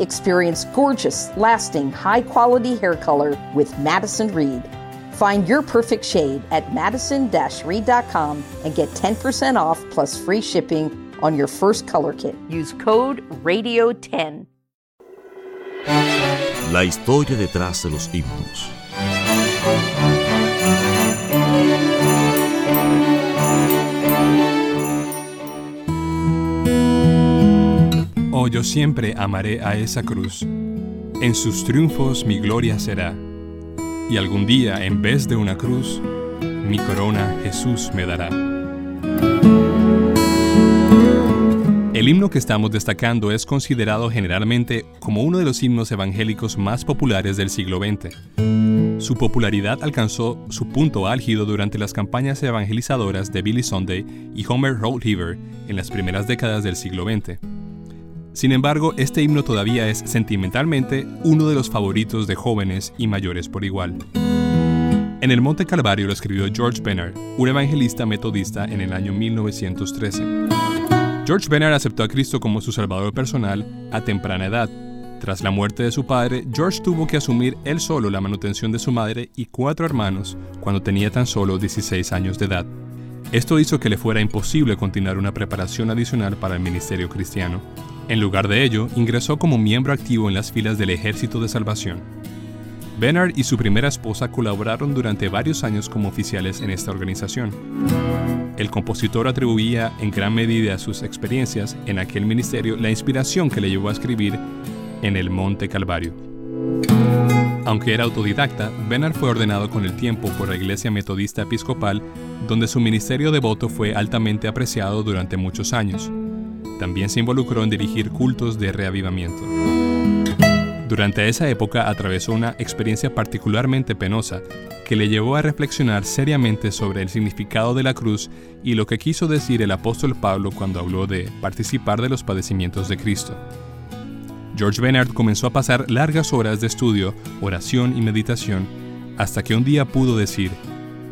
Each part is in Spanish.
Experience gorgeous, lasting, high quality hair color with Madison Reed. Find your perfect shade at madison reed.com and get 10% off plus free shipping on your first color kit. Use code RADIO10. La historia detrás de los himnos. Yo siempre amaré a esa cruz. En sus triunfos mi gloria será. Y algún día, en vez de una cruz, mi corona Jesús me dará. El himno que estamos destacando es considerado generalmente como uno de los himnos evangélicos más populares del siglo XX. Su popularidad alcanzó su punto álgido durante las campañas evangelizadoras de Billy Sunday y Homer Rollheaver en las primeras décadas del siglo XX. Sin embargo, este himno todavía es sentimentalmente uno de los favoritos de jóvenes y mayores por igual. En el Monte Calvario lo escribió George Bennard, un evangelista metodista en el año 1913. George Bennard aceptó a Cristo como su salvador personal a temprana edad. Tras la muerte de su padre, George tuvo que asumir él solo la manutención de su madre y cuatro hermanos cuando tenía tan solo 16 años de edad. Esto hizo que le fuera imposible continuar una preparación adicional para el ministerio cristiano. En lugar de ello, ingresó como miembro activo en las filas del Ejército de Salvación. Bernard y su primera esposa colaboraron durante varios años como oficiales en esta organización. El compositor atribuía en gran medida a sus experiencias en aquel ministerio la inspiración que le llevó a escribir En el Monte Calvario. Aunque era autodidacta, Bernard fue ordenado con el tiempo por la Iglesia Metodista Episcopal, donde su ministerio devoto fue altamente apreciado durante muchos años. También se involucró en dirigir cultos de reavivamiento. Durante esa época atravesó una experiencia particularmente penosa que le llevó a reflexionar seriamente sobre el significado de la cruz y lo que quiso decir el apóstol Pablo cuando habló de participar de los padecimientos de Cristo. George Bernard comenzó a pasar largas horas de estudio, oración y meditación, hasta que un día pudo decir,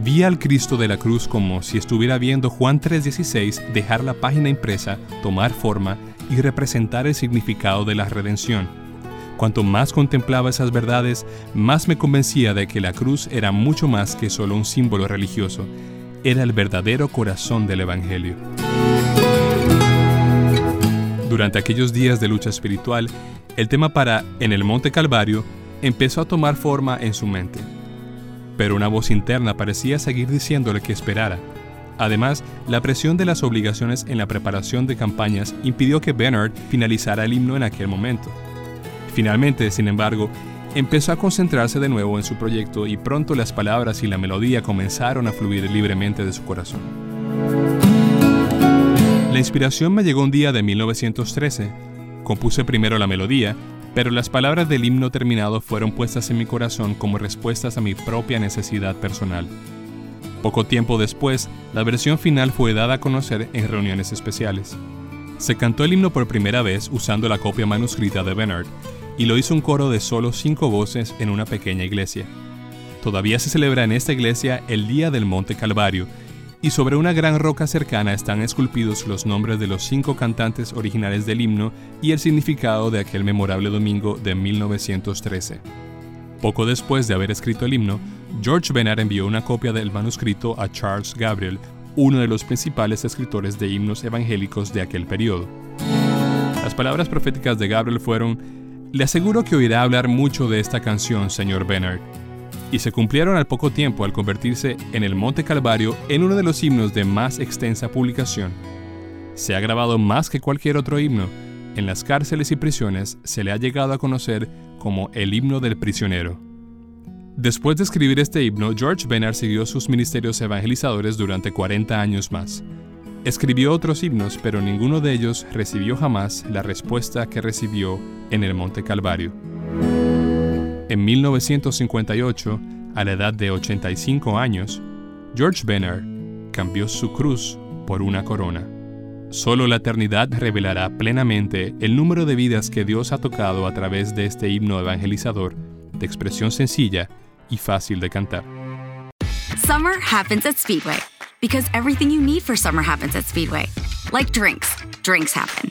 Vi al Cristo de la cruz como si estuviera viendo Juan 3:16 dejar la página impresa, tomar forma y representar el significado de la redención. Cuanto más contemplaba esas verdades, más me convencía de que la cruz era mucho más que solo un símbolo religioso, era el verdadero corazón del Evangelio. Durante aquellos días de lucha espiritual, el tema para En el Monte Calvario empezó a tomar forma en su mente pero una voz interna parecía seguir diciéndole que esperara. Además, la presión de las obligaciones en la preparación de campañas impidió que Bernard finalizara el himno en aquel momento. Finalmente, sin embargo, empezó a concentrarse de nuevo en su proyecto y pronto las palabras y la melodía comenzaron a fluir libremente de su corazón. La inspiración me llegó un día de 1913. Compuse primero la melodía pero las palabras del himno terminado fueron puestas en mi corazón como respuestas a mi propia necesidad personal. Poco tiempo después, la versión final fue dada a conocer en reuniones especiales. Se cantó el himno por primera vez usando la copia manuscrita de Bernard, y lo hizo un coro de solo cinco voces en una pequeña iglesia. Todavía se celebra en esta iglesia el Día del Monte Calvario, y sobre una gran roca cercana están esculpidos los nombres de los cinco cantantes originales del himno y el significado de aquel memorable domingo de 1913. Poco después de haber escrito el himno, George Bernard envió una copia del manuscrito a Charles Gabriel, uno de los principales escritores de himnos evangélicos de aquel periodo. Las palabras proféticas de Gabriel fueron, Le aseguro que oirá hablar mucho de esta canción, señor Bernard y se cumplieron al poco tiempo al convertirse en el Monte Calvario en uno de los himnos de más extensa publicación. Se ha grabado más que cualquier otro himno. En las cárceles y prisiones se le ha llegado a conocer como el himno del prisionero. Después de escribir este himno, George Bernard siguió sus ministerios evangelizadores durante 40 años más. Escribió otros himnos, pero ninguno de ellos recibió jamás la respuesta que recibió en el Monte Calvario. En 1958, a la edad de 85 años, George Benner cambió su cruz por una corona. Solo la eternidad revelará plenamente el número de vidas que Dios ha tocado a través de este himno evangelizador, de expresión sencilla y fácil de cantar. Summer happens at Speedway because everything you need for summer happens at Speedway. Like drinks, drinks happen.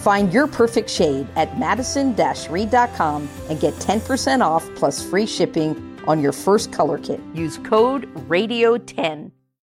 Find your perfect shade at madison reed.com and get 10% off plus free shipping on your first color kit. Use code RADIO10